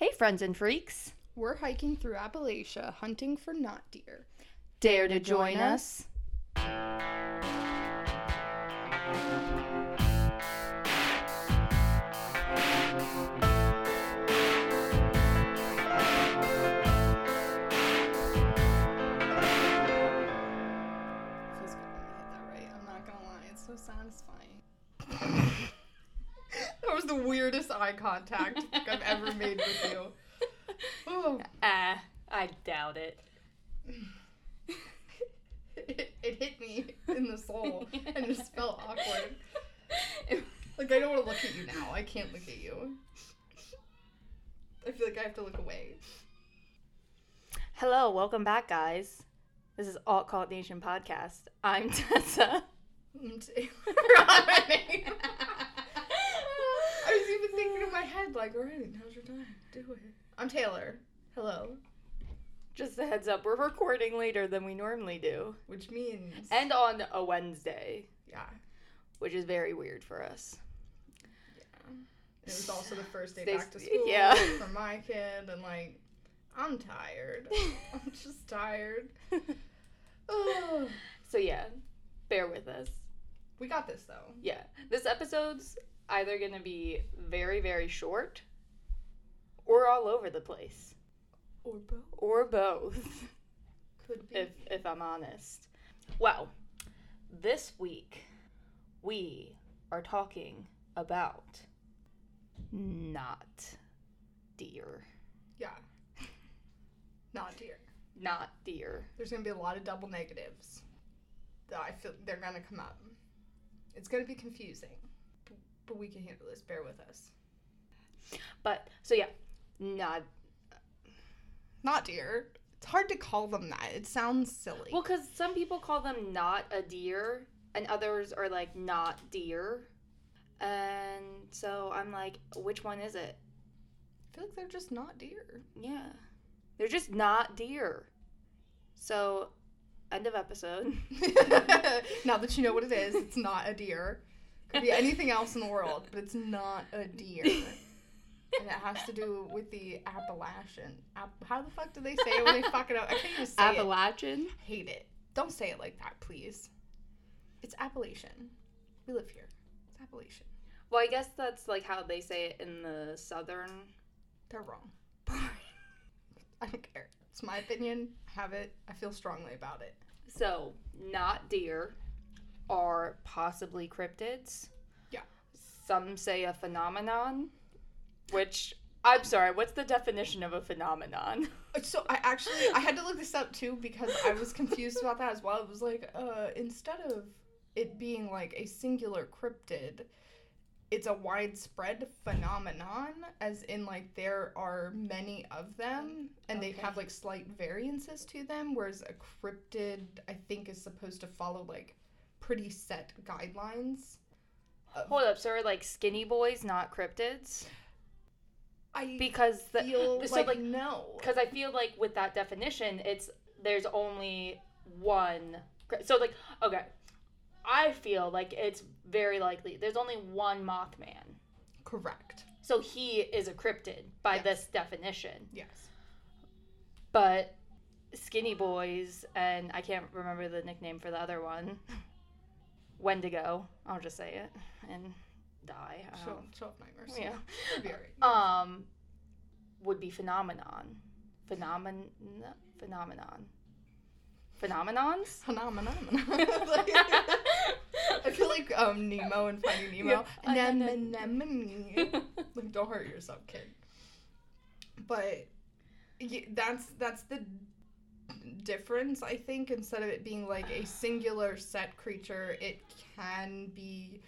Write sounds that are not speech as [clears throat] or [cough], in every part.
Hey, friends and freaks. We're hiking through Appalachia hunting for not deer. Dare to join us? Weirdest eye contact I've ever [laughs] made with you. Oh, Ah, I doubt it. it, [laughs] it hit me in the soul and it just felt awkward. [laughs] Like I don't want to look at you now. I can't look at you. I feel like I have to look away. Hello, welcome back, guys. This is Alt Cult Nation podcast. I'm Tessa. I'm Taylor. Forgot my name. I was even thinking in my head, like, all right, how's your time? Do it. I'm Taylor. Hello. Just a heads up, we're recording later than we normally do, Which means. and on a Wednesday, yeah. which is very weird for us. yeah. It was also the first day back to school yeah. [laughs] for my kid, and like, I'm tired. [laughs] I'm just tired. [laughs] So yeah, bear with us. we got this though. Yeah, this episode's either going to be very, very short or all over the place, Or both. or both, [laughs] Could be. if, if I'm honest. Well, this week we are talking about not deer. yeah. [laughs] Not deer. Not deer. There's gonna be a lot of double negatives that I feel they're gonna come up. It's gonna be confusing, but, but we can handle this. Bear with us. But, so yeah, not. Not deer. It's hard to call them that. It sounds silly. Well, because some people call them not a deer, and others are like not deer. And so I'm like, which one is it? I feel like they're just not deer. Yeah. They're just not deer. So, end of episode. [laughs] now that you know what it is, it's not a deer. Could be anything else in the world, but it's not a deer. And it has to do with the Appalachian. App- How the fuck do they say it when they fuck it up? I can't even say it. Appalachian? hate it. Don't say it like that, please. It's Appalachian. We live here. It's Appalachian. Well, I guess that's like how they say it in the southern. They're wrong. [laughs] I don't care. It's my opinion. I have it. I feel strongly about it. So, not deer are possibly cryptids. Yeah. Some say a phenomenon, which I'm sorry, what's the definition of a phenomenon? [laughs] So I actually I had to look this up too because I was confused about that as well. It was like uh instead of it being like a singular cryptid, it's a widespread phenomenon as in like there are many of them and they have like slight variances to them whereas a cryptid I think is supposed to follow like pretty set guidelines. Uh, Hold up, so are like skinny boys not cryptids? I Because the feel [laughs] so like, like no. because I feel like with that definition, it's there's only one. cryp- So like okay, I feel like it's very likely there's only one Mothman. Correct. So he is a cryptid by Yes. this definition. Yes. But Skinny Boys and I can't remember the nickname for the other one. [laughs] Wendigo, I'll just say it and die. Show, show off nightmares. yeah. [laughs] It'll be alright. [laughs] Um, would be phenomenon, phenomenon, phenomenon, phenomenons. Phenomenon. [laughs] I feel like um Nemo and Finding Nemo. Yeah. Anemone. like don't hurt yourself, kid. But that's that's the difference, I think. Instead of it being like a singular set creature, it can be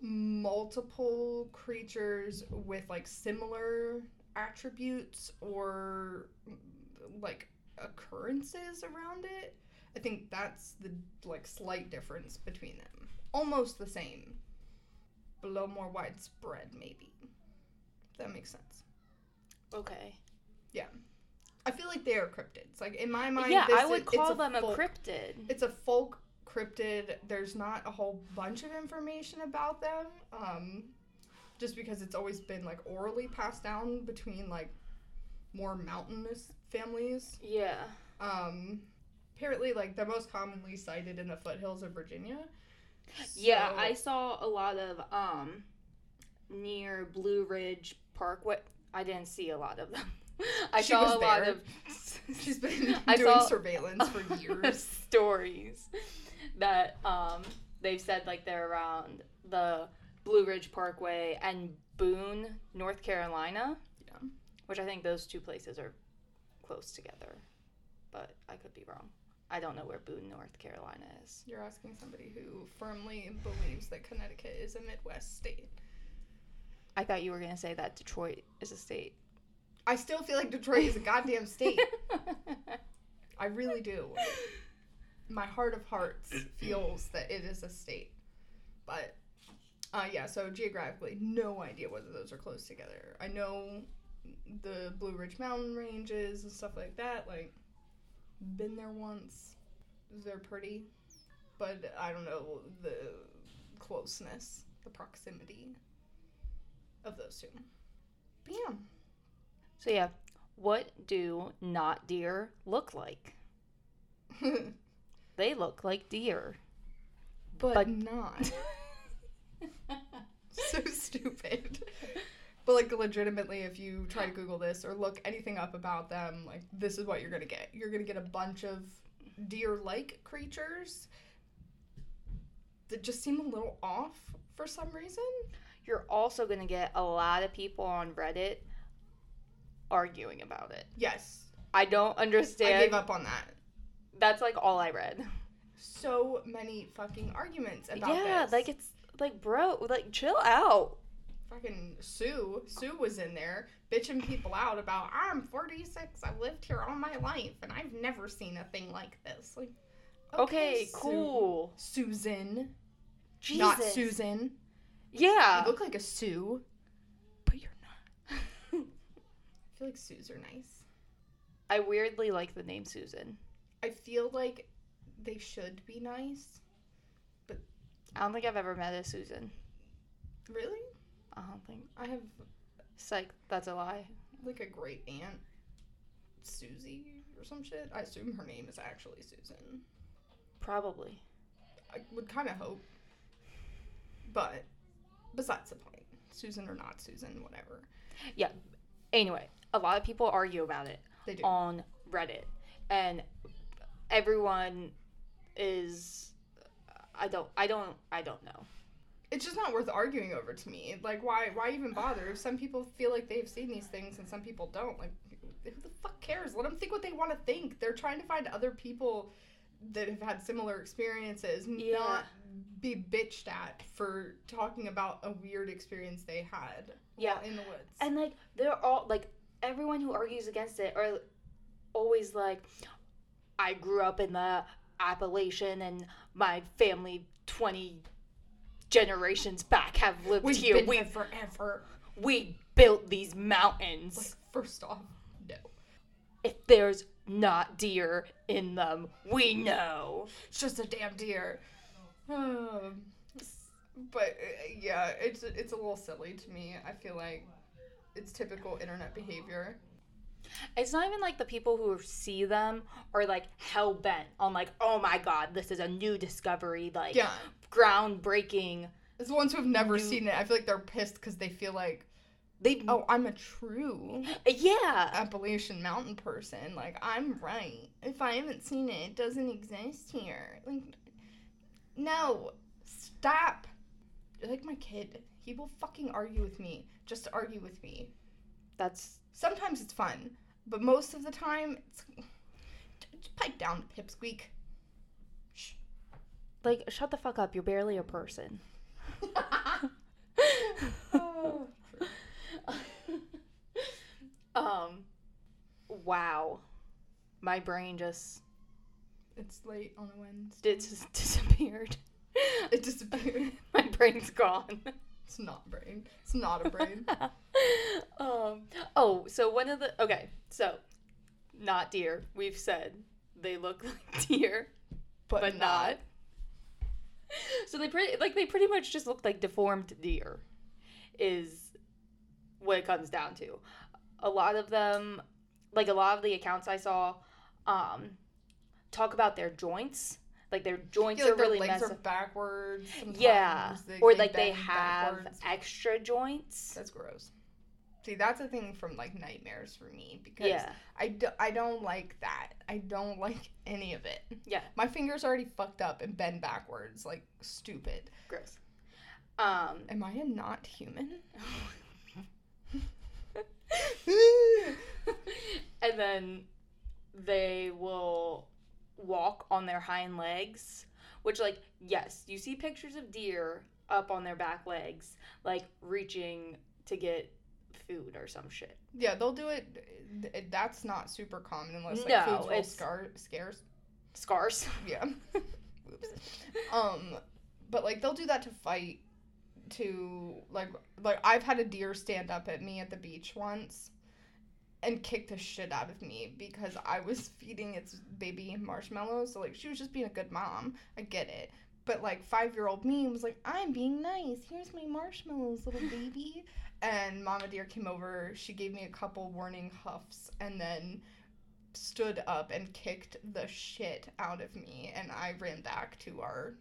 multiple creatures with like similar attributes or like occurrences around it. I think that's the like slight difference between them. Almost the same, but a little more widespread, maybe. If that makes sense. Okay. I feel like they are cryptids. Like in my mind, yeah, I would is- call them folk- a cryptid. It's a folk cryptid. There's not a whole bunch of information about them. Um, just because it's always been like orally passed down between like more mountainous families. Yeah. Um, apparently, like they're most commonly sighted in the foothills of Virginia. Yeah, I saw a lot of um near Blue Ridge Parkway. I didn't see a lot of them. I She saw [laughs] [laughs] [laughs] a lot of She's been I doing surveillance for years. stories that um they've said like they're around the Blue Ridge Parkway and Boone, North Carolina. Yeah. Which I think those two places are close together. But I could be wrong. I don't know where Boone, North Carolina is. You're asking somebody who firmly believes that Connecticut is a Midwest state. I thought you were gonna say that Detroit is a state. I still feel like Detroit is a goddamn state. [laughs] I really do. My heart of hearts [clears throat] feels that it is a state. But uh, yeah, so geographically, no idea whether those are close together. I know the Blue Ridge Mountain ranges and stuff like that. Like, been there once. They're pretty, but I don't know the closeness, the proximity of those two. But yeah. So yeah, what do not deer look like? [laughs] They look like deer. but, But- not. [laughs] so stupid. But like legitimately if you try to Google this or look anything up about them, like this is what you're gonna get. You're gonna get a bunch of deer like creatures that just seem a little off for some reason. You're also gonna get a lot of people on Reddit arguing about it. Yes. I don't understand. I gave up on that. That's like all I read. So many fucking arguments about yeah, this. like it's like bro, like chill out. fucking Sue. Sue was in there bitching people out about I'm 46. I've lived here all my life and I've never seen a thing like this. Like, Okay, Sue. cool. Susan, Jesus. not Susan. Yeah. You look like a Sue, but you're not. I feel like Sues are nice. I weirdly like the name Susan. I feel like they should be nice. But I don't think I've ever met a Susan. Really? I don't think. I have Psych, that's a lie. like a great aunt, Susie or some shit. I assume her name is actually Susan. Probably. I would kind of hope. But besides the point, Susan or not Susan, whatever. Yeah. Anyway, a lot of people argue about it They do. on Reddit. And everyone is I don't I don't I don't know. It's just not worth arguing over to me. Like, why? Why even bother? If some people feel like they've seen these things and some people don't, like, who the fuck cares? Let them think what they want to think. They're trying to find other people that have had similar experiences, Yeah. not be bitched at for talking about a weird experience they had. Yeah. in the woods. And like they're all like everyone who argues against it are always like I grew up in the Appalachian and my family 20 generations back have lived We've here. We here forever. we built these Like, mountains. first off, no. If there's not deer in them, we know. It's just a damn deer. Um, but uh, yeah, it's it's a little silly to me. I feel like it's typical internet behavior. It's not even like the people who see them are like hell bent on like, oh my god, this is a new discovery, like Yeah, groundbreaking. it's the ones who have never New- seen it. I feel like they're pissed because they feel like, They oh, I'm a true yeah. Appalachian Mountain person. Like I'm right. If I haven't seen it, it doesn't exist here. Like, no, stop. You're like my kid. He will fucking argue with me just to argue with me. That's Sometimes it's fun, but most of the time, it's just pipe down, pipsqueak. Shh. like shut the fuck up. You're barely a person. Oh. [laughs] [laughs] um wow. My brain just It's late on a Wednesday. just [laughs] disappeared. It disappeared. My brain's gone. It's not brain. It's not a brain. [laughs] um oh, so one of the okay, so not deer. We've said they look [laughs] like deer, But, but not. So they pretty like they pretty much just look like deformed deer is what it comes down to. A lot of them like a lot of the accounts I saw, um, talk about their joints. Like their joints Yeah, like are their really legs messed are up. backwards. Yeah, they- or they like they have backwards. extra joints. That's gross. See, that's a thing from like nightmares for me because Yeah, I, do, I don't like that. I don't like any of it. Yeah. My fingers already fucked up and bend backwards like stupid. gross. Um, Am I a not human? [laughs] [laughs] and then they will walk on their hind legs, which, like, yes, you see pictures of deer up on their back legs, like reaching to get food or some shit. yeah, they'll do it. That's not super common unless like No, food's it's- scar- scarce. Scars. [laughs] Yeah. Oops. Um, but like they'll do that to fight. To like like I've had a deer stand up at me at the beach once, and kicked the shit out of me because I was feeding its baby marshmallows. So like she was just being a good mom. I get it. But like five year old me was like, I'm being nice. Here's my marshmallows, little baby. [laughs] And Mama Deer came over. She gave me a couple warning huffs, and then stood up and kicked the shit out of me and I ran back to our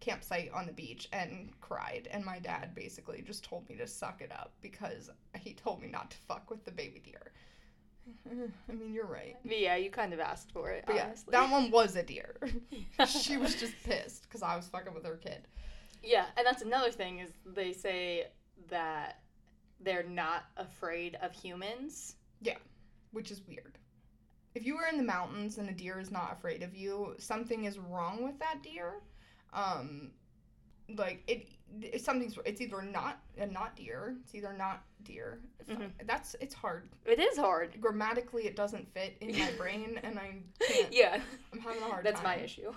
campsite on the beach and cried and my dad basically just told me to suck it up because he told me not to fuck with the baby deer. [laughs] I mean, you're right. Yeah, you kind of asked for it, But yeah, that one was a deer. [laughs] [laughs] she was just pissed because I was fucking with her kid. Yeah, and that's another thing is they say that they're not afraid of humans. Yeah, which is weird. If you were in the mountains and a deer is not afraid of you, something is wrong with that deer. Um, like it, it something's. It's either not a not deer. It's either not deer. Mhm. That's it's hard. It is hard. Grammatically, it doesn't fit in my [laughs] brain, and I can't. Yeah, I'm having a hard that's time. my issue.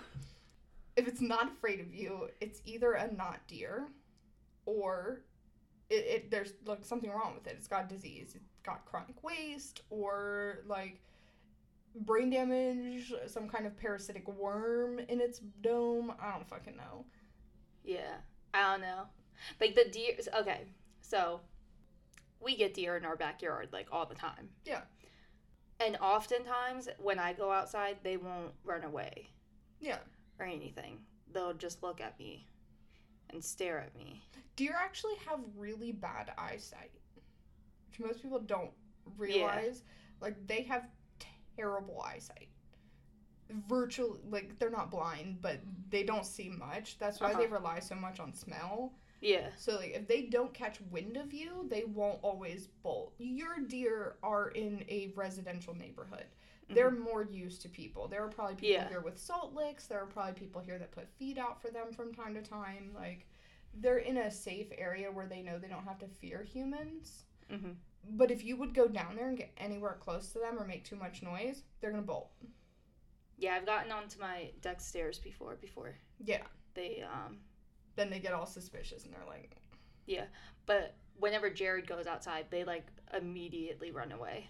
If it's not afraid of you, it's either a not deer, or it, it there's like something wrong with it. It's got disease. It's got chronic waste, or like brain damage, some kind of parasitic worm in its dome. I don't fucking know. Yeah, I don't know. Like the deer. Okay, so we get deer in our backyard like all the time. Yeah. And oftentimes when I go outside, they won't run away Yeah. or anything. They'll just look at me and stare at me. Deer actually have really bad eyesight, which most people don't realize. Like they have terrible eyesight. Virtually, like they're not blind, but they don't see much. That's why they Uh-huh. rely so much on smell. Yeah. So like if they don't catch wind of you, they won't always bolt. Your deer are in a residential neighborhood. They're more used to people. There are probably people Mm-hmm. Yeah. here with salt licks. There are probably people here that put feed out for them from time to time. Like they're in a safe area where they know they don't have to fear humans. hmm But if you would go down there and get anywhere close to them or make too much noise, they're gonna bolt. Yeah, I've gotten onto my deck stairs before. Before Yeah. they um Then they get all suspicious and they're like, yeah, But whenever Jared goes outside, they like immediately run away.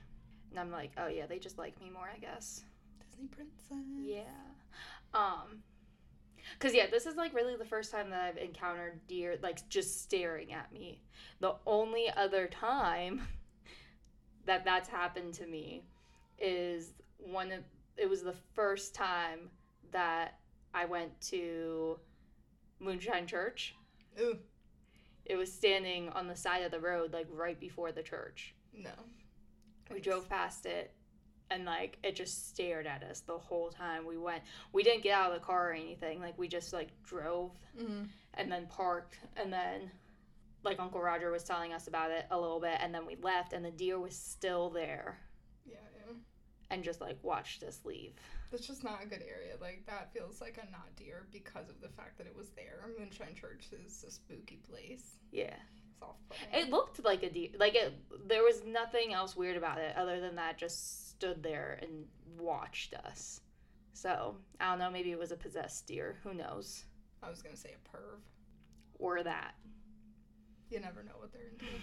And I'm like, oh yeah, they just like me more, I guess. Disney princess. Yeah. Um cuz yeah, this is like really the first time that I've encountered deer like just staring at me. The only other time [laughs] that that's happened to me is one of it was the first time that I went to Moonshine Church. Ooh, It was standing on the side of the road, like right before the church. no. We drove past it, and like it just stared at us the whole time we went. We didn't get out of the car or anything. Like we just like drove Mm-hmm. and then parked, and then like Uncle Roger was telling us about it a little bit, and then we left, and the deer was still there. And just like watched us leave. That's just not a good area. Like that feels like a not deer because of the fact that it was there. Moonshine Church is a spooky place. Yeah, it looked like a deer. Like it, there was nothing else weird about it other than that just stood there and watched us. So I don't know. Maybe it was a possessed deer. Who knows? I was gonna say a perv. Or that. You never know what they're into. [laughs]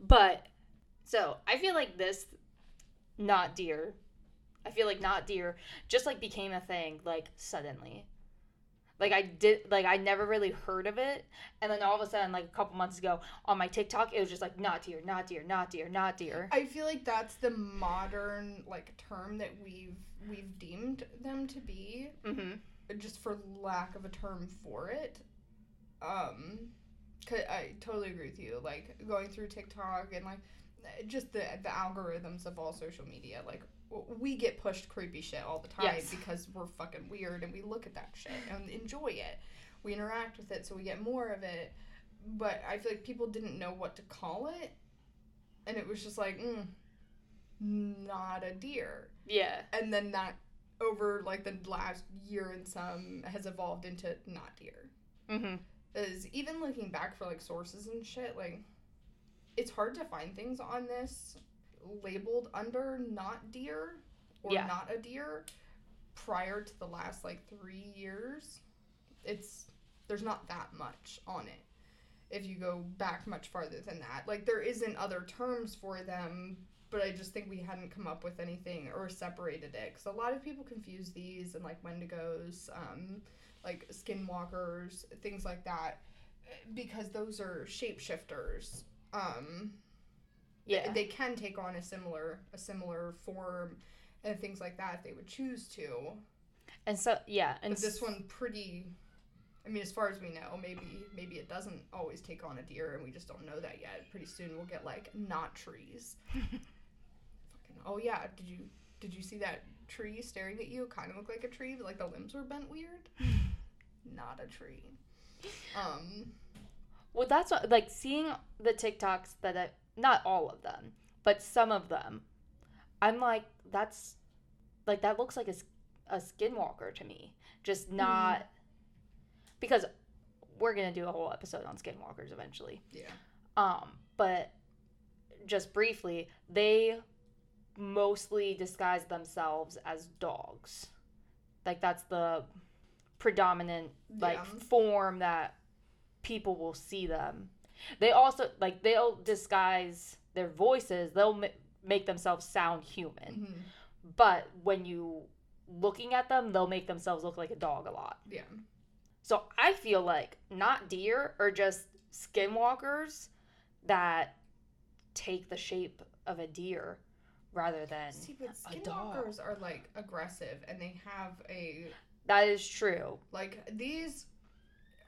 But so I feel like this not deer. I feel like not deer just like became a thing like suddenly. Like I did like I never really heard of it. And then all of a sudden, like a couple months ago, on my TikTok, it was just like not deer, not deer, not deer, not deer. I feel like that's the modern like term that we've we've deemed them to be, Mm-hmm. just for lack of a term for it. Um, I totally agree with you. Like going through TikTok and like just the the algorithms of all social media, like we get pushed creepy shit all the time Yes. because we're fucking weird and we look at that shit and enjoy it. We interact with it, so we get more of it. But I feel like people didn't know what to call it, and it was just like, mm, not a deer. Yeah. And then that over like the last year and some has evolved into not deer. Mm-hmm. Is even looking back for like sources and shit, like it's hard to find things on this labeled under not deer or Yeah. not a deer prior to the last like three years. It's there's not that much on it. If you go back much farther than that, like there isn't other terms for them, but I just think we hadn't come up with anything or separated it because a lot of people confuse these and like Wendigos, um, like skinwalkers, things like that, because those are shapeshifters. Um, Yeah. they can take on a similar a similar form and things like that if they would choose to. and so yeah, and But this one pretty I mean as far as we know, maybe maybe it doesn't always take on a deer and we just don't know that yet. Pretty soon we'll get like not trees. [laughs] Fucking Oh yeah, did you did you see that tree staring at you? Kind of looked like a tree, but like the limbs were bent weird. [laughs] not a tree. Um Well, that's what, like seeing the TikToks that I, not all of them, but some of them. I'm like, that's like that looks like a, a skinwalker to me. Just not because we're gonna do a whole episode on skinwalkers eventually. yeah. Um, but just briefly, they mostly disguise themselves as dogs. Like that's the predominant like Yeah. form that people will see them. They also like they'll disguise their voices. They'll ma- make themselves sound human. Mhm. But when you looking at them, they'll make themselves look like a dog a lot. Yeah. So I feel like not deer or just skinwalkers that take the shape of a deer rather than See, but skinwalkers are like aggressive and they have a that is true. like these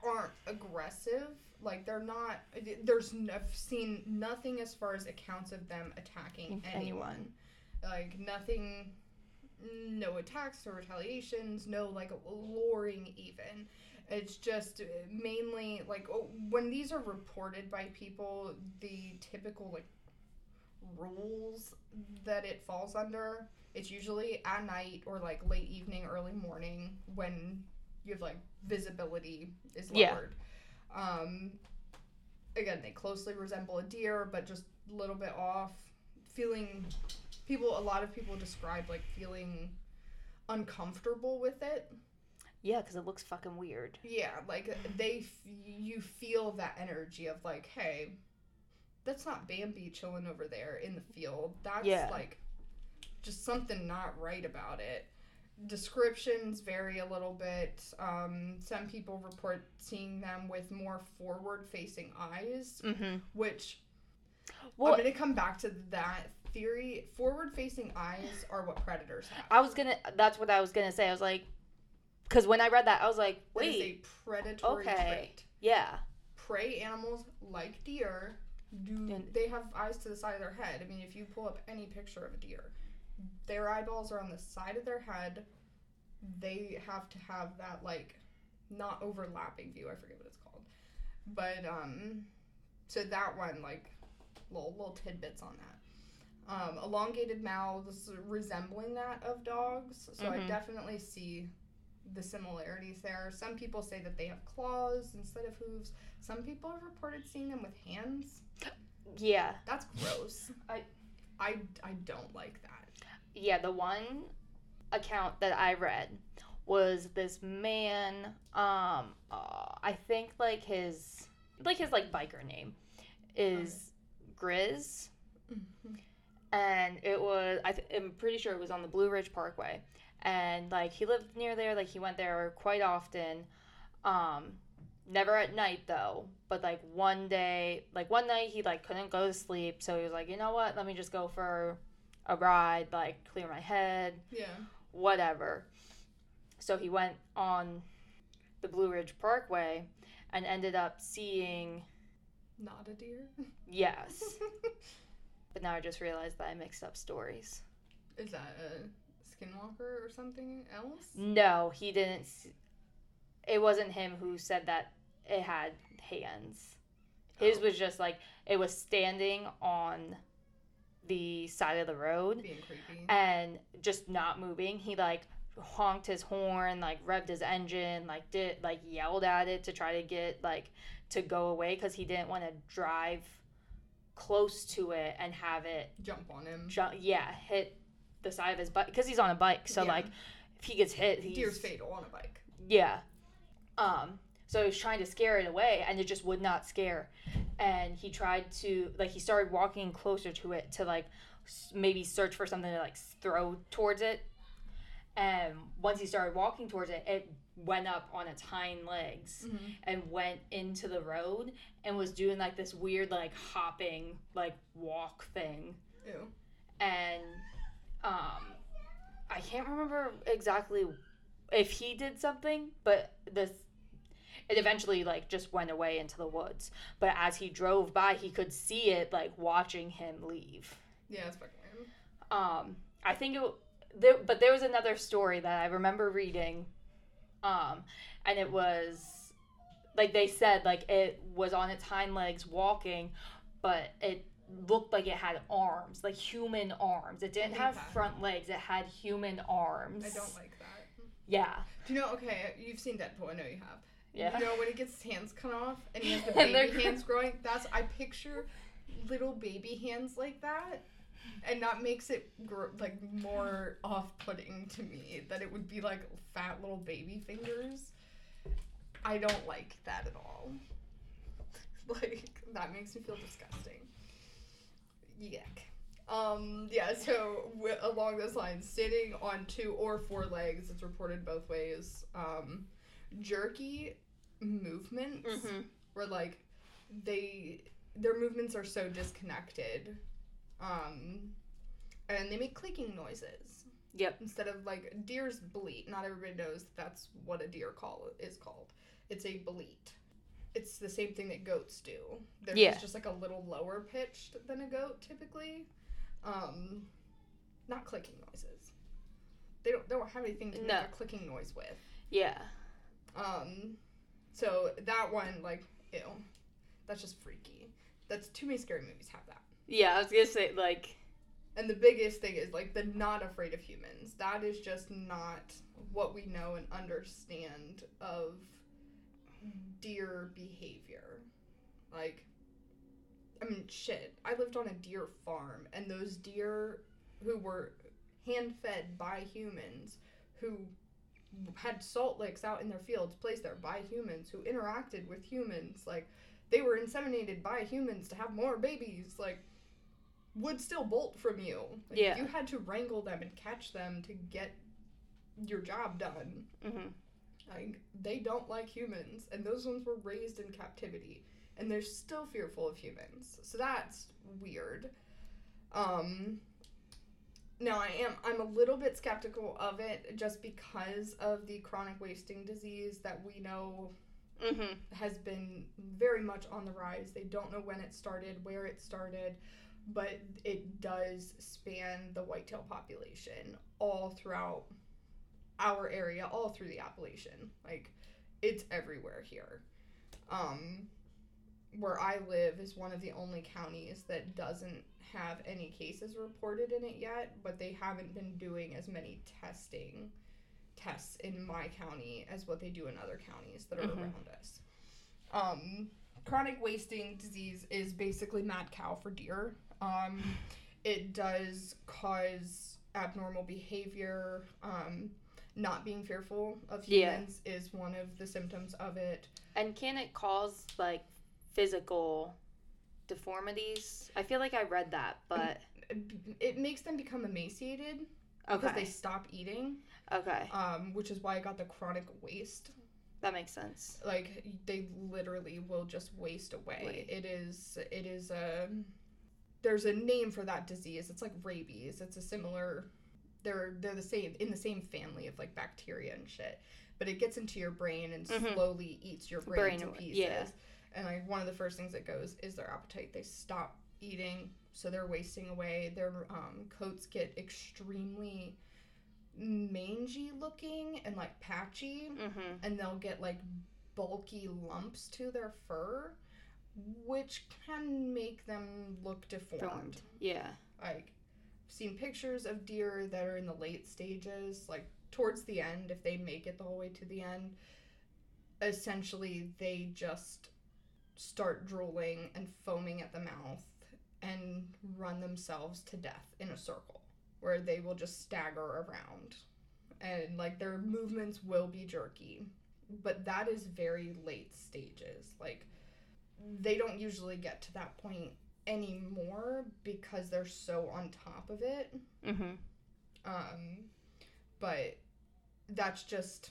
aren't aggressive. Like they're not. There's I've seen nothing as far as accounts of them attacking Anyone. anyone. Like nothing. No attacks or retaliations. No like luring even. It's just mainly like oh, when these are reported by people, the typical like rules that it falls under. It's usually at night or like late evening, early morning when you have like visibility is lowered. Yeah. Um, again, they closely resemble a deer, but just a little bit off. Feeling people, a lot of people describe like feeling uncomfortable with it. Yeah, because it looks fucking weird. Yeah, like they, f- you feel that energy of like, hey, that's not Bambi chilling over there in the field. That's Yeah. like just something not right about it. Descriptions vary a little bit. Um, some people report seeing them with more forward-facing eyes, Mm-hmm. which Well, I'm gonna come back to that theory. Forward-facing eyes are what predators have. I was gonna. That's what I was gonna say. I was like, because when I read that, I was like, That is wait, a predatory okay. trait. yeah, prey animals like deer do, they have eyes to the side of their head i mean if you pull up any picture of a deer their eyeballs are on the side of their head. They have to have that like not overlapping view i forget what it's called. But um so that one like little little tidbits on that. Um elongated mouths resembling that of dogs. So i Mhm. definitely see the similarities there. Some people say that they have claws instead of hooves. Some people have reported seeing them with hands. Yeah, that's gross. I- i i don't like that yeah. The one account that I read was this man. Um, uh, I think like his like his like biker name is Grizz. and it was I th- I'm pretty sure it was on the Blue Ridge Parkway, and like he lived near there, like he went there quite often, Um, never at night though, but like one day, like one night he like couldn't go to sleep, so he was like, you know what? Let me just go for a ride, like clear my head, Yeah. whatever. So he went on the Blue Ridge Parkway and ended up seeing Not a deer. yes. [laughs] but now I just realized that I mixed up stories. Is that a skinwalker or something else? No, he didn't. s- It wasn't him who said that it had hands. His Oh. was just like it was standing on the side of the road Being creepy. and just not moving. He like honked his horn, like revved his engine, like did like yelled at it to try to get like to go away because he didn't want to drive close to it and have it Jump on him. yeah hit the side of his bike because he's on a bike. So Yeah. like if he gets hit, he's Deer's fatal on a bike. yeah. Um, so he was trying to scare it away and it just would not scare. And he tried to like he started walking closer to it to like maybe search for something to like throw towards it. And once he started walking towards it, it went up on its hind legs Mm-hmm. and went into the road and was doing like this weird like hopping like walk thing Ew. and um I can't remember exactly if he did something, but this it eventually like just went away into the woods. But as he drove by, he could see it like watching him leave. Yeah, it's fucking weird. Um I think it there but there was another story that I remember reading um and it was like they said like it was on its hind legs walking but it looked like it had arms like human arms it didn't have that. front legs it had human arms I don't like that. yeah Do you know? Okay, you've seen Deadpool. I know you have. Yeah You know when he gets his hands cut off and he has the [laughs] baby hands growing. That's I picture little baby hands like that, and that makes it gr- like more off-putting to me. That it would be like fat little baby fingers. I don't like that at all. [laughs] Like that makes me feel disgusting. Yuck. Um, yeah, so w- along those lines, sitting on two or four legs, it's reported both ways. Um, jerky movements mm-hmm. where like they their movements are so disconnected, um, and they make clicking noises. Yep. Instead of like deer's bleat, not everybody knows that's what a deer call is called. It's a bleat. It's the same thing that goats do. They're Yeah. just like a little lower pitched than a goat typically. Um, not clicking noises. They don't. They don't have anything to make No. a clicking noise with. yeah Um, so that one, like, ew, that's just freaky. That's too many scary movies have that. yeah i was gonna say like And the biggest thing is like the not afraid of humans. That is just not what we know and understand of deer behavior. Like, I mean, shit. I lived on a deer farm, and those deer who were hand fed by humans, who had salt licks out in their fields placed there by humans, who interacted with humans, like, they were inseminated by humans to have more babies, like, would still bolt from you. Like, Yeah. You had to wrangle them and catch them to get your job done. mm-hmm. Like they don't like humans, and those ones were raised in captivity, and they're still fearful of humans. So that's weird. Um. Now I am I'm a little bit skeptical of it just because of the chronic wasting disease that we know Mm-hmm. has been very much on the rise. They don't know when it started, where it started, but it does span the whitetail population all throughout our area, all through the Appalachian. Like it's everywhere here. Um where I live is one of the only counties that doesn't have any cases reported in it yet, but they haven't been doing as many testing tests in my county as what they do in other counties that are Mhm. around us. Um, chronic wasting disease is basically mad cow for deer. Um, it does cause abnormal behavior. Um, not being fearful of Yeah. humans is one of the symptoms of it. And can it cause like physical deformities? I feel like I read that, but It makes them become emaciated because they stop eating, Okay. um, which is why I got the chronic waste That makes sense. like they literally will just waste away Right. it is it is a there's a name for that disease it's like rabies it's a similar they're they're the same in the same family of like bacteria and shit but it gets into your brain and Mhm. slowly eats your brain, Brain to pieces yeah. And like one of the first things that goes is their appetite they stop eating so they're wasting away their um, coats get extremely mangy looking and like patchy Mm-hmm. and they'll get like bulky lumps to their fur, which can make them look deformed. Formed. Yeah. Like, I've seen pictures of deer that are in the late stages, like towards the end, if they make it the whole way to the end. Essentially, they just start drooling and foaming at the mouth and run themselves to death in a circle where they will just stagger around. And like their movements will be jerky but that is very late stages. Like they don't usually get to that point anymore because they're so on top of it. Mm-hmm. um but that's just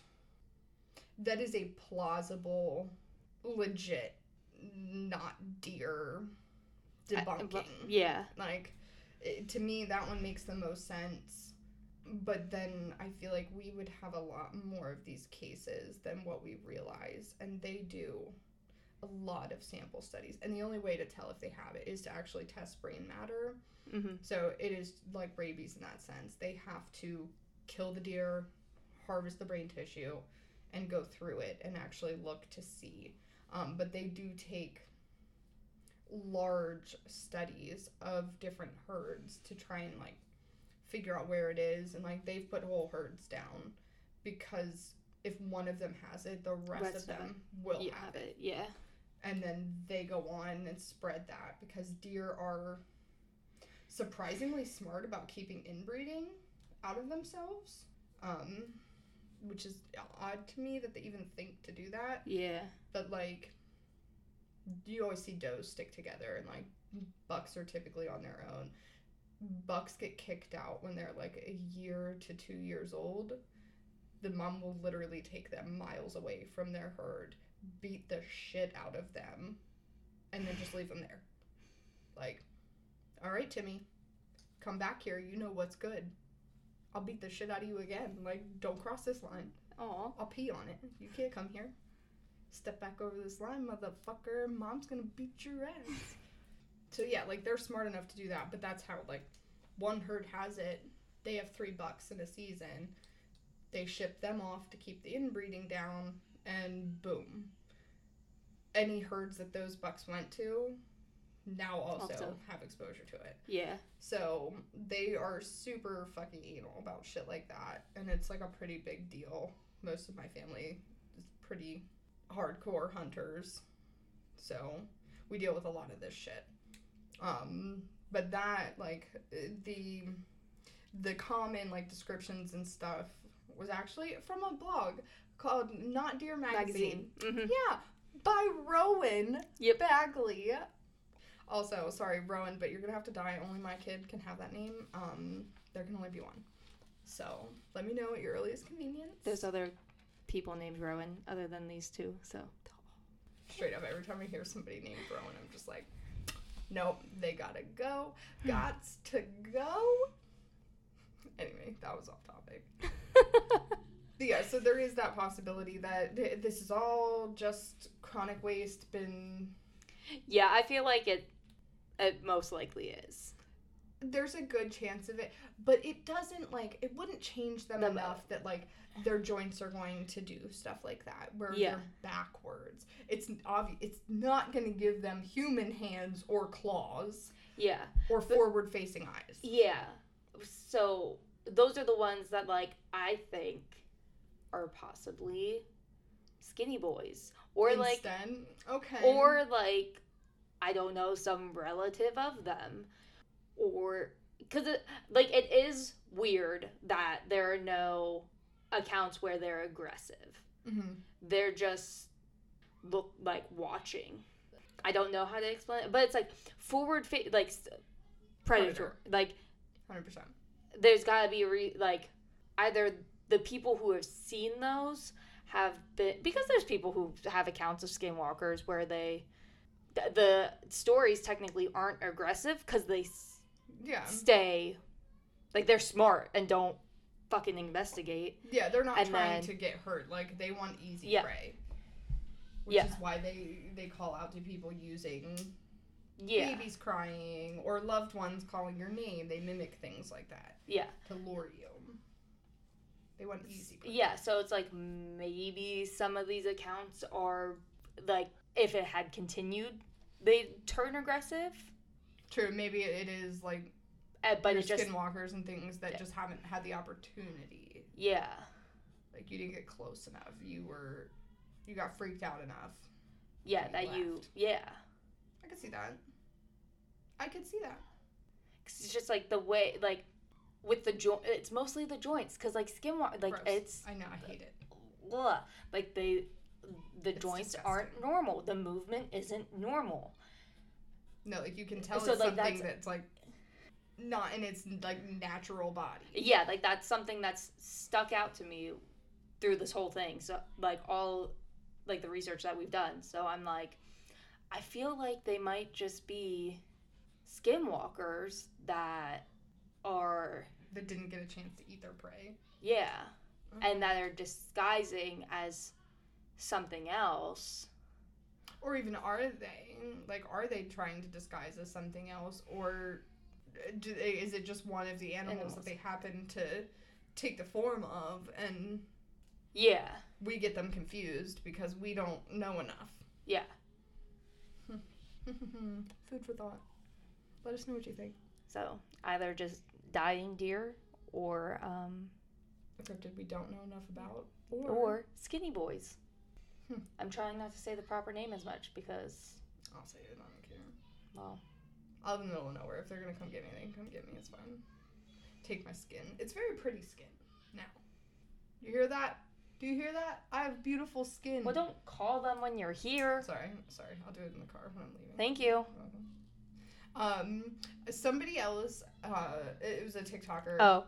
that is a plausible legit not deer debunking Yeah. like it, to me that one makes the most sense but then i feel like we would have a lot more of these cases than what we realize and they do a lot of sample studies and the only way to tell if they have it is to actually test brain matter Mm-hmm. so it is like rabies in that sense they have to kill the deer harvest the brain tissue and go through it and actually look to see um, but they do take large studies of different herds to try and like figure out where it is and like they've put whole herds down because if one of them has it the rest, Rest of them will have it. Yeah. and then they go on and spread that because deer are surprisingly smart about keeping inbreeding out of themselves um which is odd to me that they even think to do that. Yeah. but like you always see does stick together and like bucks are typically on their own. Bucks get kicked out when they're like a year to two years old. The mom will literally take them miles away from their herd beat the shit out of them and then just leave them there. Like all right timmy come back here. You know what's good i'll beat the shit out of you again like don't cross this line Oh. I'll pee on it. You can't come here. Step back over this line, motherfucker. Mom's gonna beat your ass. so yeah, like they're smart enough to do that, but that's how like one herd has it. They have three bucks in a season. They ship them off to keep the inbreeding down, and boom. Any herds that those bucks went to now also, Also. have exposure to it. Yeah. So they are super fucking anal about shit like that, and it's like a pretty big deal. Most of my family is pretty hardcore hunters, so we deal with a lot of this shit. Um, but that like the the common like descriptions and stuff was actually from a blog called Not Deer Magazine. Magazine. Mm-hmm. Yeah, by Rowan Yep. Bagley. Also, sorry, Rowan, but you're gonna have to die. Only my kid can have that name. Um, there can only be one. So let me know at your earliest convenience. There's other people named Rowan other than these two. So. Straight up, every time I hear somebody named Rowan, I'm just like, nope, they gotta go. Gots [sighs] to go. Anyway, that was off topic. [laughs] Yeah, so there is that possibility that th- this is all just chronic waste, been yeah, I feel like it. It most likely is. there's a good chance of it, but it doesn't like it wouldn't change them Them enough that like their joints are going to do stuff like that where Yeah. they're backwards. It's obvious. It's not going to give them human hands or claws Yeah. or forward facing eyes. Yeah. So those are the ones that like I think are possibly skinny boys or like okay, or like I don't know some relative of them or it like it is weird that there are no accounts where they're aggressive. Mhm. They're just look like watching. I don't know how to explain it, but it's like forward fa- like predator. Like 100%. there's got to be re- like either the people who have seen those have been because there's people who have accounts of skinwalkers where they th- the stories technically aren't aggressive because they s- Yeah. stay like they're smart and don't fucking investigate. Yeah, they're not And trying then- to get hurt. Like they want easy Yeah. prey. Which Yeah. is why they they call out to people using Yeah, babies crying or loved ones calling your name. They mimic things like that yeah, to lure you. They want easy prey. yeah. So it's like maybe some of these accounts are like if it had continued, they turn aggressive. True, maybe it is like Uh, but your it just skinwalkers and things that Yeah. just haven't had the opportunity. yeah, Like you didn't get close enough. You were you got freaked out enough. yeah. You That you yeah. I could see that. I could see that. 'Cause it's just like the way like with the joint. It's mostly the joints because like skin wa- like Gross. it's I know, I hate it. blah. like they the It's joints aren't normal. The movement isn't normal. No, like you can tell So, it's like, something that's- that's like not in its like natural body. Yeah, like that's something that's stuck out to me through this whole thing. So like all like the research that we've done. So I'm like I feel like they might just be skinwalkers that are That didn't get a chance to eat their prey. yeah, mm-hmm. and that are disguising as something else. Or even are they like are they trying to disguise as something else or do they, is it just one of the animals, Animals. that they happen to take the form of and Yeah. we get them confused because we don't know enough. Yeah. [laughs] Food for thought. Let us know what you think. So either just dying deer or um A cryptid we don't know enough about, or, or skinny boys. Hmm. I'm trying not to say the proper name as much because I'll say it. I don't care. well Out in the middle of nowhere. If they're gonna come get me, they can come get me. It's fine. Take my skin. It's very pretty skin. Now, you hear that? Do you hear that? I have beautiful skin. well don't call them when you're here. Sorry, sorry. I'll do it in the car when I'm leaving. Thank you. Um, somebody else. Uh, it was a TikToker. Oh,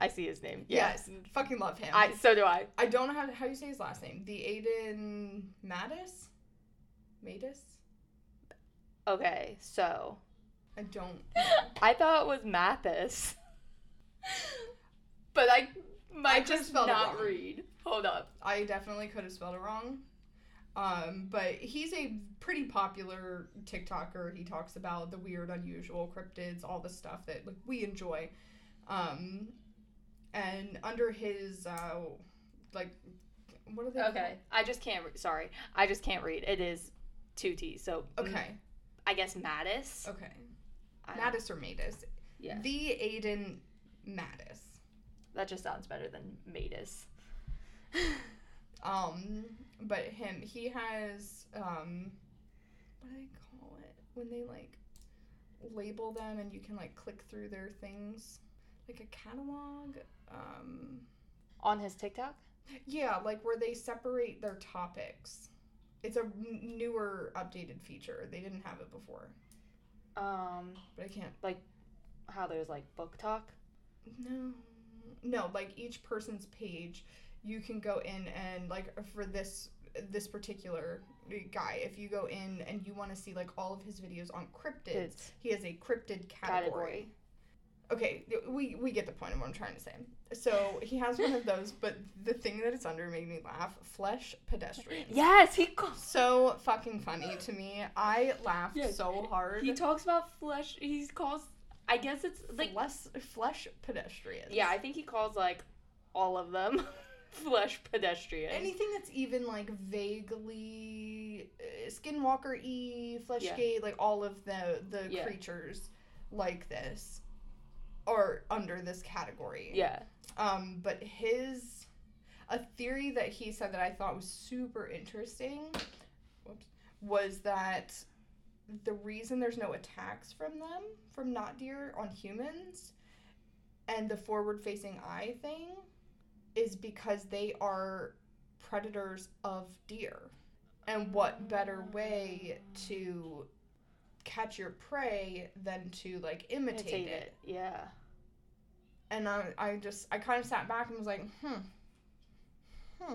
I see his name. Yes, fucking love him. I so do I. I don't know how how you say his last name. The Aiden Mattis. Mattis. Okay, so I don't. [laughs] I thought it was Mathis, [laughs] but I might I just just spelled it not wrong. read. Hold up. I definitely could have spelled it wrong. Um, but he's a pretty popular TikToker. He talks about the weird, unusual cryptids, all the stuff that like we enjoy. Um, and under his uh, like, what are they? Okay, I just can't. Re- sorry, I just can't read. It is two T's. So called? Okay. I guess Mattis. Okay. I- Mattis or Matis. Yeah. The Aiden Mattis. That just sounds better than Matis. [laughs] Um, but him, he has um, what do they call it when they like label them and you can like click through their things, like a catalog. Um, On his TikTok. yeah, like where they separate their topics. It's a newer, updated feature. They didn't have it before, Um, but I can't. Like how there's like book talk. No, no. Like each person's page, you can go in and like for this this particular guy, if you go in and you want to see like all of his videos on cryptids, It's he has a cryptid category. category. Okay, we we get the point of what I'm trying to say. So he has one of those, but the thing that it's under made me laugh. Flesh pedestrians. Yes, he calls. So fucking funny to me. I laughed Yeah, so hard. He talks about flesh. He calls. I guess it's like. Less flesh pedestrians. Yeah, I think he calls like all of them [laughs] flesh pedestrians. anything that's even like vaguely uh, skinwalker y fleshgait like all of the the Yeah. creatures like this are under this category Yeah. um but his a theory that he said that i thought was super interesting whoops, was that the reason there's no attacks from them from not deer on humans and the forward facing eye thing is because they are predators of deer. And what better way to catch your prey than to like imitate, Imitate it. it. Yeah. And I, I just, I kind of sat back and was like, hmm, hmm.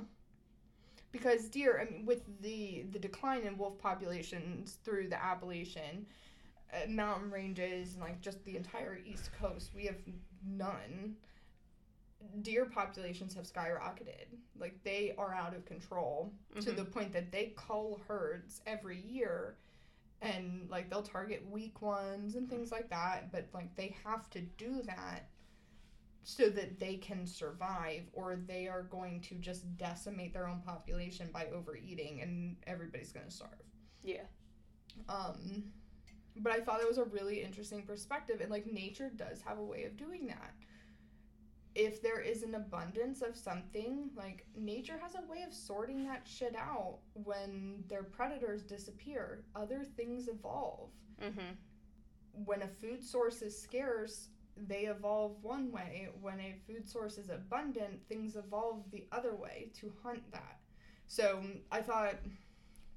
because deer, I mean, with the the decline in wolf populations through the Appalachian uh, mountain ranges and like just the entire East Coast, we have none. Deer populations have skyrocketed. Like they are out of control to Mhm. the point that they cull herds every year and like they'll target weak ones and things like that but like they have to do that so that they can survive or they are going to just decimate their own population by overeating and everybody's going to starve Yeah. um but i thought it was a really interesting perspective and like nature does have a way of doing that if there is an abundance of something like nature has a way of sorting that shit out when their predators disappear other things evolve Mhm. when a food source is scarce they evolve one way when a food source is abundant things evolve the other way to hunt that so i thought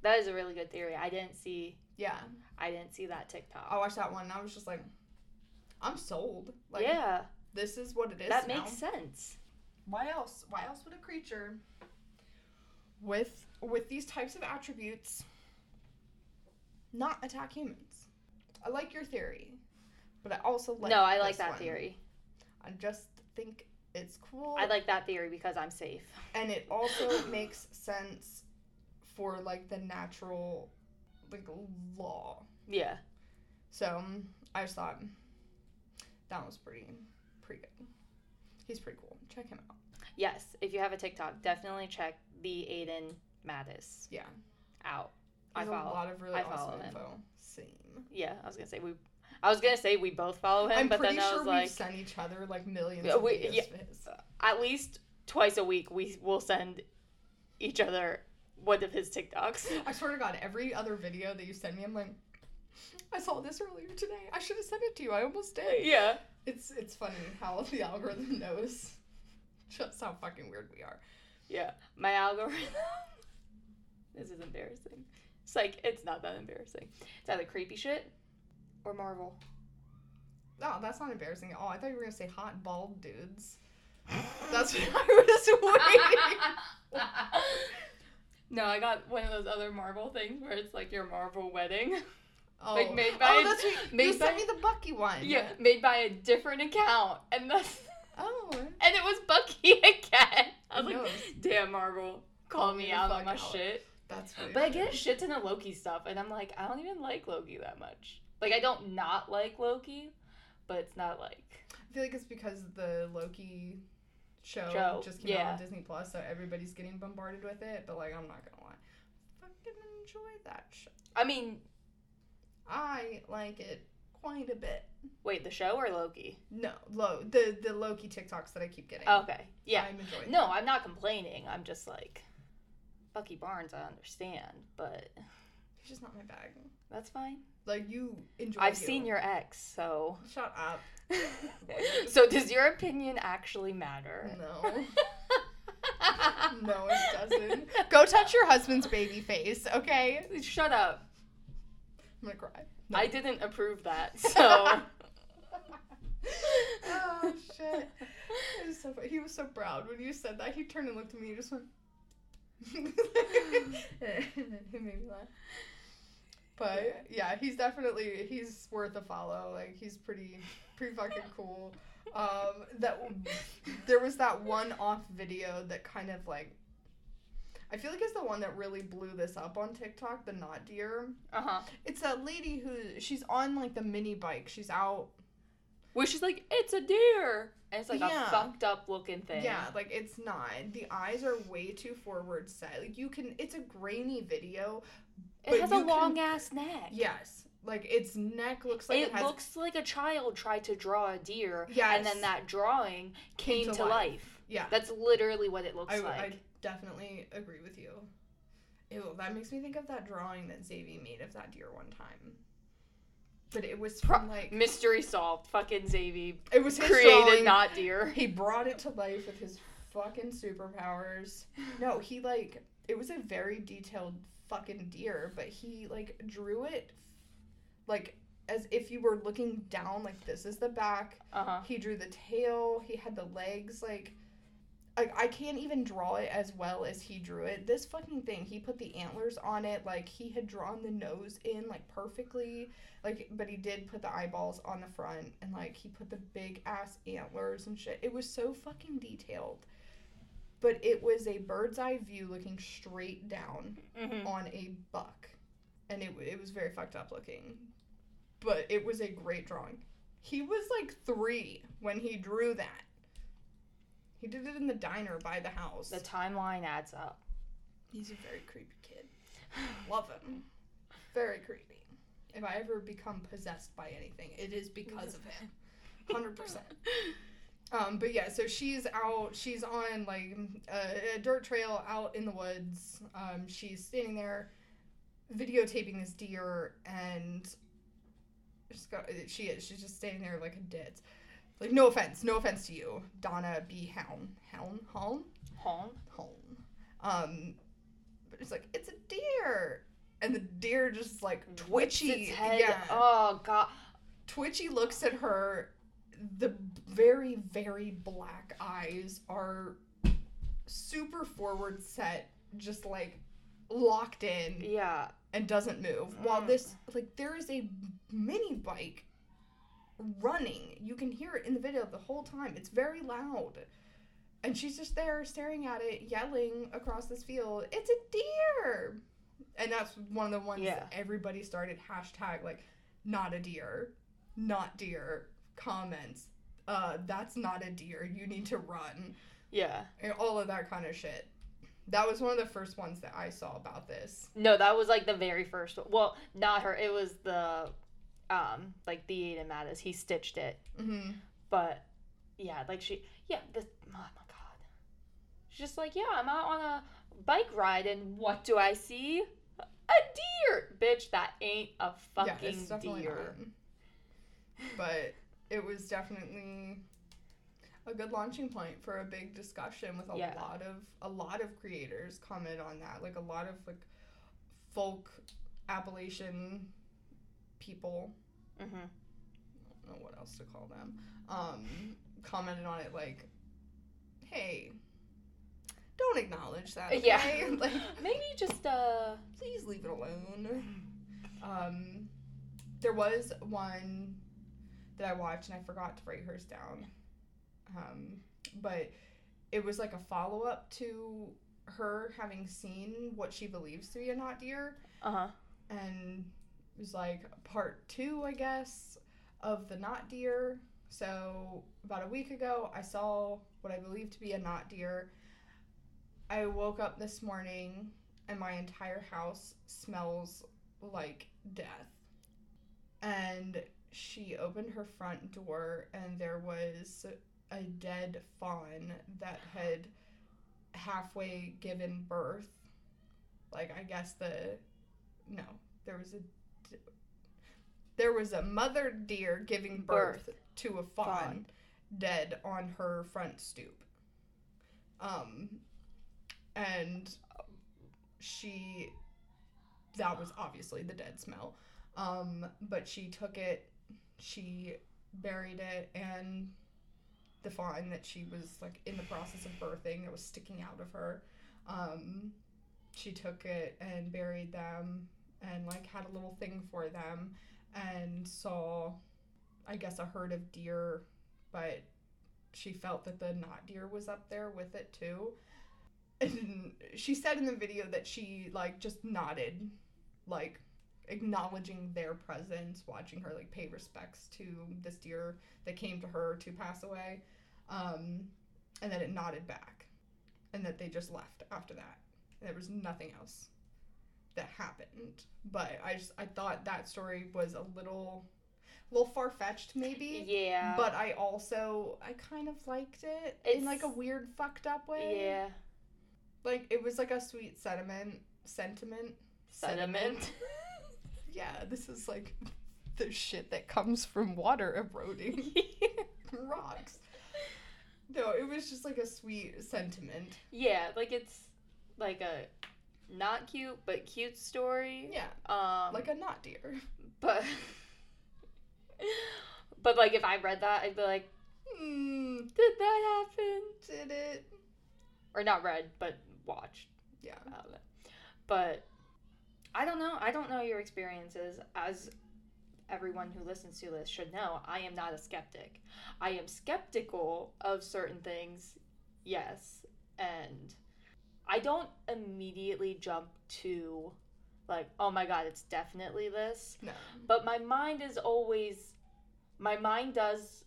That is a really good theory. I didn't see. yeah I didn't see that TikTok. I watched that one and I was just like, I'm sold. Like, yeah, this is what it is. that now. makes sense. Why else? Why else would a creature with with these types of attributes not attack humans? I like your theory, but I also like. no, I like that one. theory. I just think it's cool. I like that theory because I'm safe. and it also [laughs] makes sense for like the natural like law. Yeah. So I just thought that was pretty pretty good. He's pretty cool. Check him out. Yes, if you have a TikTok, definitely check the Aiden Mattis Yeah. out. I follow. a lot of really I awesome follow him. info. Same. Yeah, I was gonna say we. I was gonna say we both follow him, I'm but then I sure was we've like, sent each other like millions Yeah, of we- videos yeah. his. at least twice a week we will send each other one of his TikToks. I swear to God, every other video that you send me, I'm like, I saw this earlier today. I should have sent it to you. I almost did. yeah. It's it's funny how [laughs] the algorithm knows just how fucking weird we are. Yeah. My algorithm. [laughs] this is embarrassing. It's like it's not that embarrassing. It's either creepy shit or Marvel. No, that's not embarrassing at all. I thought you were gonna say hot bald dudes. That's what I was waiting. no, I got one of those other Marvel things where it's like your Marvel wedding. Oh, Like, made oh, by oh that's right. made you sent by- me the Bucky one. Yeah, made by a different account, and that's Oh. and it was Bucky [laughs] again. I was like, damn Marvel, call me out on my out. shit. That's really But I funny. get a shit ton of Loki stuff, and I'm like, I don't even like Loki that much. Like, I don't not like Loki, but it's not like. I feel like it's because the Loki show, Show, just came out on Disney Plus, so everybody's getting bombarded with it. But like, I'm not gonna lie, fucking enjoy that show. I mean, I like it quite a bit. wait, the show or Loki? No, lo the the Loki TikToks that I keep getting. Oh, okay, yeah. I'm enjoying. No, I'm not complaining. I'm just like, Bucky Barnes, I understand, but it's just not my bag. that's fine. Like you enjoy. I've you. seen your ex, so. Shut up. [laughs] so, does your opinion actually matter? No. [laughs] No, it doesn't. Go touch your husband's baby face, okay? Shut up. I'm gonna cry. I didn't approve that, [laughs] so. oh shit! It was so. He was so proud when you said that. He turned and looked at me and just went. and it made me laugh. But yeah, he's definitely he's worth a follow. Like he's pretty pretty fucking [laughs] cool. Um, that there was that one off video that kind of like. I feel like it's the one that really blew this up on TikTok, the not deer. Uh huh. It's a lady who she's on like the mini bike. She's out Where she's like, it's a deer. And it's like Yeah. a fucked up looking thing. Yeah, like it's not. The eyes are way too forward set. Like you can it's a grainy video. It has a can- long ass neck. Yes. Like its neck looks like it, it has looks like a child tried to draw a deer. Yes. And then that drawing came to to, life. life. Yeah. That's literally what it looks I, like. I definitely agree with you. Ew, that makes me think of that drawing that Xavier made of that deer one time. But it was from like Mystery solved. Fucking Xavier it was created drawing. not deer. He brought it to life with his fucking superpowers. No, he like it was a very detailed fucking deer, but he like drew it like as if you were looking down like this is the back. Uh huh. He drew the tail, he had the legs like like I can't even draw it as well as he drew it. This fucking thing, he put the antlers on it like he had drawn the nose in like perfectly. Like but he did put the eyeballs on the front and like he put the big ass antlers and shit. It was so fucking detailed. But it was a bird's eye view looking straight down hmm on a buck. And it, it was very fucked up looking. But it was a great drawing. He was like three when he drew that. He did it in the diner by the house. The timeline adds up. He's a very creepy kid. Love him. Very creepy. If I ever become possessed by anything, it is because of him. [laughs] 100%. Um, but yeah, so she's out. She's on like a, a dirt trail out in the woods. Um, she's standing there, videotaping this deer, and she's got. She is. She's just standing there like a ditz. Like no offense, no offense to you, Donna B. Hound, Hound, Hound, Home. Home. Um, but it's like it's a deer, and the deer just like twitchy. Yeah, Oh god. Twitchy looks at her. The very, very black eyes are super forward set, just like locked in Yeah. and doesn't move. While Mm. this, like, there is a mini bike running. You can hear it in the video the whole time. It's very loud. And she's just there staring at it, yelling across this field, It's a deer! And that's one of the ones Yeah. everybody started hashtag, like, not a deer, not deer, comments. Uh, that's not a deer. You need to run. Yeah. And all of that kind of shit. That was one of the first ones that I saw about this. No, that was like the very first one. Well, not her. It was the um like the Aiden Mattis. He stitched it. hmm But yeah, like she yeah, this oh my god. She's just like, Yeah, I'm out on a bike ride and what do I see? A deer! Bitch, that ain't a fucking deer. not. But it was definitely a good launching point for a big discussion with a Yeah. lot of a lot of creators comment on that. Like a lot of like folk Appalachian people Mm-hmm. I don't know what else to call them. Um, commented on it like, "Hey, don't acknowledge that." Okay? Yeah. [laughs] like, [laughs] Maybe just uh please leave it alone. Um, there was one that I watched and I forgot to write hers down. Um, but it was like a follow up to her having seen what she believes to be a not deer uh-huh. and it was like part two, I guess, of the not deer. So about a week ago, I saw what I believe to be a not deer. I woke up this morning and my entire house smells like death. And she opened her front door and there was a dead fawn that had halfway given birth. Like I guess the no, there was a there was a mother deer giving birth, Birth. to a fawn, Fawn. dead on her front stoop. Um and she that was obviously the dead smell. Um but she took it, she buried it and the fawn that she was like in the process of birthing that was sticking out of her. Um she took it and buried them and like had a little thing for them and saw I guess a herd of deer but she felt that the not deer was up there with it too. And she said in the video that she like just nodded like acknowledging their presence, watching her like pay respects to this deer that came to her to pass away. Um and then it nodded back. And that they just left after that. There was nothing else that happened. But I just I thought that story was a little a little far fetched maybe. Yeah. But I also I kind of liked it in like a weird fucked up way. yeah. Like it was like a sweet sentiment sentiment. Sentiment. Yeah, [laughs] this is like the shit that comes from water eroding [laughs] rocks. No, it was just like a sweet sentiment. yeah, like it's like a not cute but cute story. Yeah, Um like a not deer. but but like if I read that I'd be like, Hmm, did that happen? did it? or not read, but watched Yeah. But I don't know. I don't know your experiences. As everyone who listens to this should know, I am not a skeptic. I am skeptical of certain things, yes, and I don't immediately jump to like, oh my god, it's definitely this. No. But my mind is always my mind does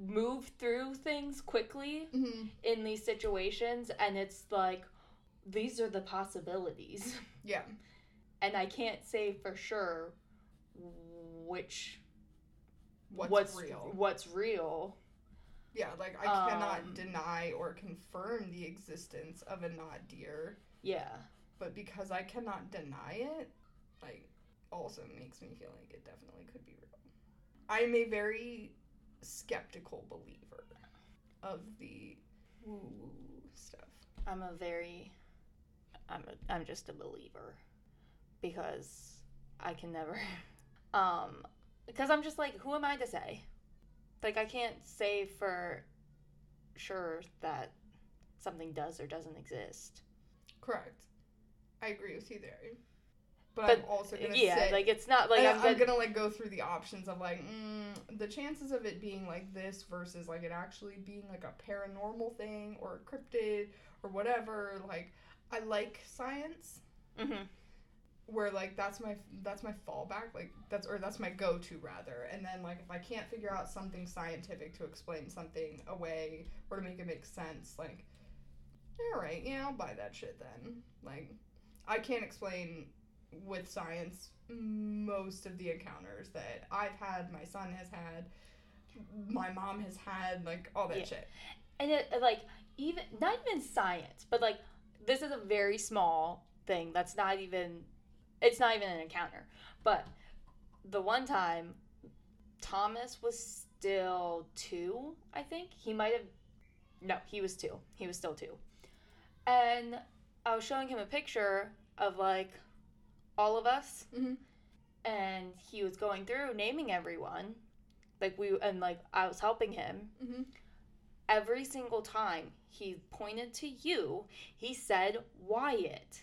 move through things quickly hmm in these situations and it's like these are the possibilities Yeah. [laughs] and i can't say for sure which What's, real? what's real Yeah, like I cannot Um, deny or confirm the existence of a not deer, yeah but because I cannot deny it, like also makes me feel like it definitely could be real. I'm a very skeptical believer of the woo stuff. i'm a very i'm a, i'm just a believer because i can never [laughs] um because i'm just like who am i to say like i can't say for sure that something does or doesn't exist Correct. I agree with you there. But, But, I'm also gonna yeah say like it's not like I, i'm, I'm gonna, gonna like go through the options of like mm, the chances of it being like this versus like it actually being like a paranormal thing or a cryptid or whatever. Like I like science Mhm. Where like that's my that's my fallback like that's or that's my go-to rather. And then like if i can't figure out something scientific to explain something away or to make it make sense like all right yeah i'll buy that shit then. Like i can't explain with science most of the encounters that i've had my son has had my mom has had like all that Yeah. shit. And it uh, like even not even science but like this is a very small thing that's not even it's not even an encounter. But the one time thomas was still two i think. He might have no he was two. He was still two. And i was showing him a picture of like all of us. Mhm. and he was going through naming everyone. Like we and like i was helping him. Mm-hmm. every single time he pointed to you, he said Wyatt.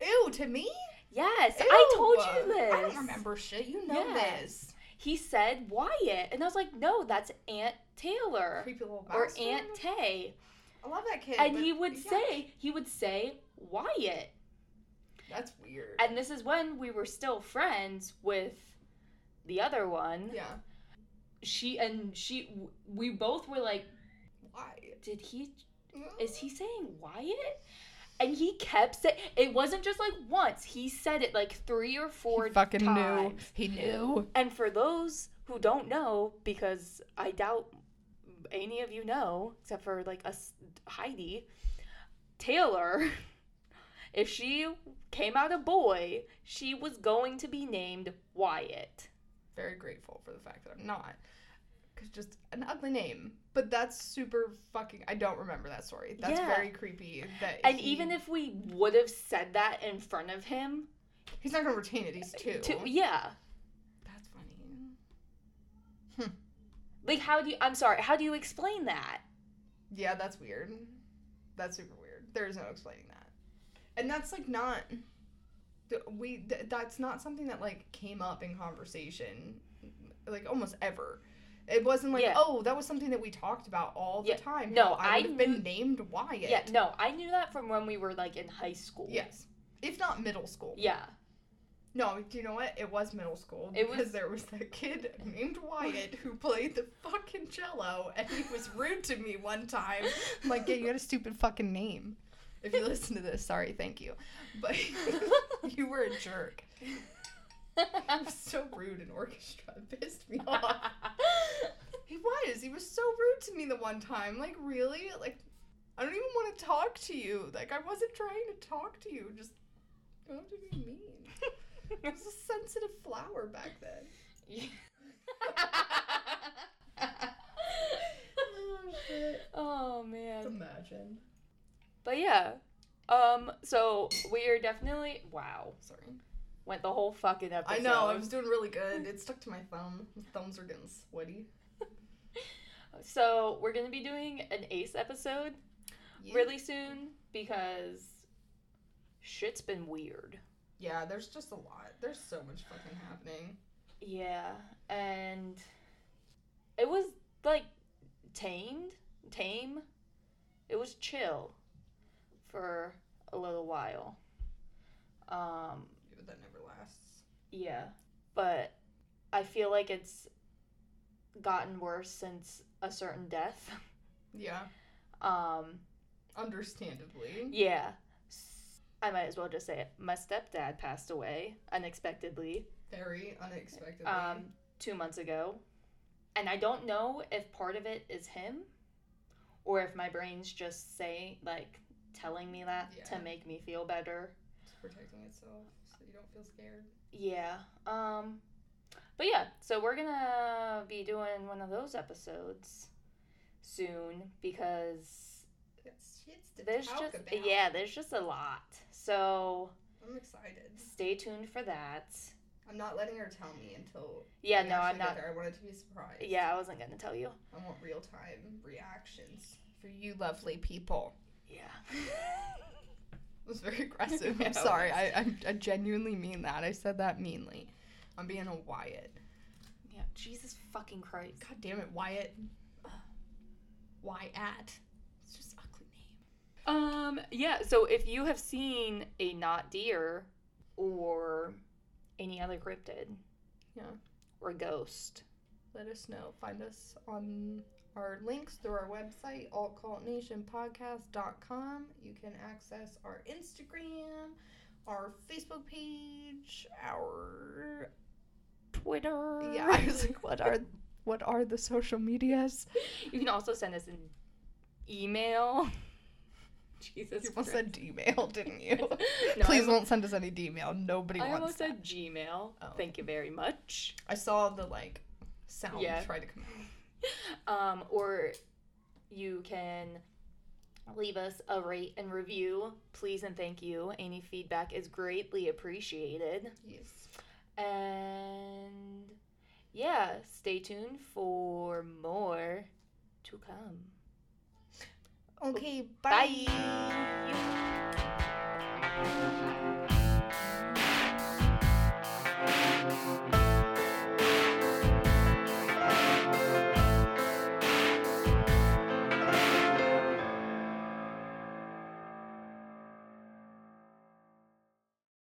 ew to me Yes, I told you this. i don't remember shit you know Yes. this He said Wyatt, and I was like, no, that's Aunt Taylor creepy little or bastard. Aunt Tay. I love that kid. And he would yeah, say, he would say Wyatt. that's weird. And this is when we were still friends with the other one. yeah, She and she, we both were like, why? did he is he saying Wyatt? And he kept saying it wasn't just like once. He said it like three or four He fucking knew. He knew. And for those who don't know, because I doubt any of you know, except for like us Heidi, Taylor, [laughs] if she came out a boy, she was going to be named Wyatt. Very grateful for the fact that I'm not. Cause just an ugly name, but that's super fucking. I don't remember that story. That's Yeah. very creepy. That And he- even if we would have said that in front of him, he's not gonna retain it, he's uh, two. to, yeah, That's funny. Hmm. Like, how do you? I'm sorry. How do you explain that? Yeah, that's weird. That's super weird. There's no explaining that. And that's like not we th- that's not something that like came up in conversation like almost ever. It wasn't like, Yeah. oh, that was something that we talked about all the Yeah. time. No, I would have been named Wyatt. Yeah, no, I knew that from when we were like in high school. Yes. If not middle school. Yeah. No, do you know what? It was middle school It because was- there was that kid named Wyatt who played the fucking cello, and he was rude to me one time. I'm like, yeah, you got a stupid fucking name. If you listen to this, sorry, thank you, but [laughs] you were a jerk. [laughs] He was so rude in orchestra. It pissed me [laughs] off. He was. He was so rude to me the one time. Like, really? Like, I don't even want to talk to you. Like, I wasn't trying to talk to you. Just don't have to be mean. I was a [laughs] sensitive flower back then. oh shit. oh man. Imagine. But yeah. Um. So we are definitely wow. Sorry. Went the whole fucking episode. I know. I was doing really good. It stuck to my thumb. My thumbs are getting sweaty. [laughs] So we're gonna be doing an Ace episode. Yeah. really soon because shit's been weird. Yeah, there's just a lot. There's so much fucking happening. Yeah, and it was like tamed, tame. It was chill for a little while. Um, Yeah, but that never lasts. Yeah, but I feel like it's gotten worse since a certain death. Yeah, [laughs] Um, understandably. yeah. I might as well just say it. My stepdad passed away unexpectedly. Very unexpectedly. um, two months ago. And I don't know if part of it is him or if my brain's just saying, like, telling me that Yeah. to make me feel better. it's protecting itself so you don't feel scared. Yeah. Um, but yeah, so we're gonna be doing one of those episodes soon because It's shit's to there's just, about. yeah, there's just a lot. So I'm excited. stay tuned for that. I'm not letting her tell me until Yeah, no, I'm not. There. I wanted to be surprised. Yeah, I wasn't gonna tell you. I want real time reactions for you lovely people. Yeah. [laughs] It [laughs] was very aggressive. I'm [laughs] sorry. I, I I genuinely mean that. I said that meanly. I'm being a Wyatt. yeah. Jesus fucking Christ. God damn it, Wyatt. Wyatt. It's just an ugly name. Um, yeah, so if you have seen a not deer or any other cryptid. Yeah. Or ghost. Let us know. Find us on our links through our website, altcultnationpodcast.com. You can access our Instagram, our Facebook page, our Twitter. yeah. I was like, what are what are the social medias? You can also send us an email. [laughs] Jesus You almost Christ. said Gmail, didn't you? [laughs] No, [laughs] Please I, don't send us any Gmail. Nobody I wants almost that. said Gmail. Oh. Thank you very much. I saw the like sound Yeah. try to come out. [laughs] um, or you can leave us a rate and review, please and thank you. Any feedback is greatly appreciated. Yes. And yeah, stay tuned for more to come. Okay, bye. bye.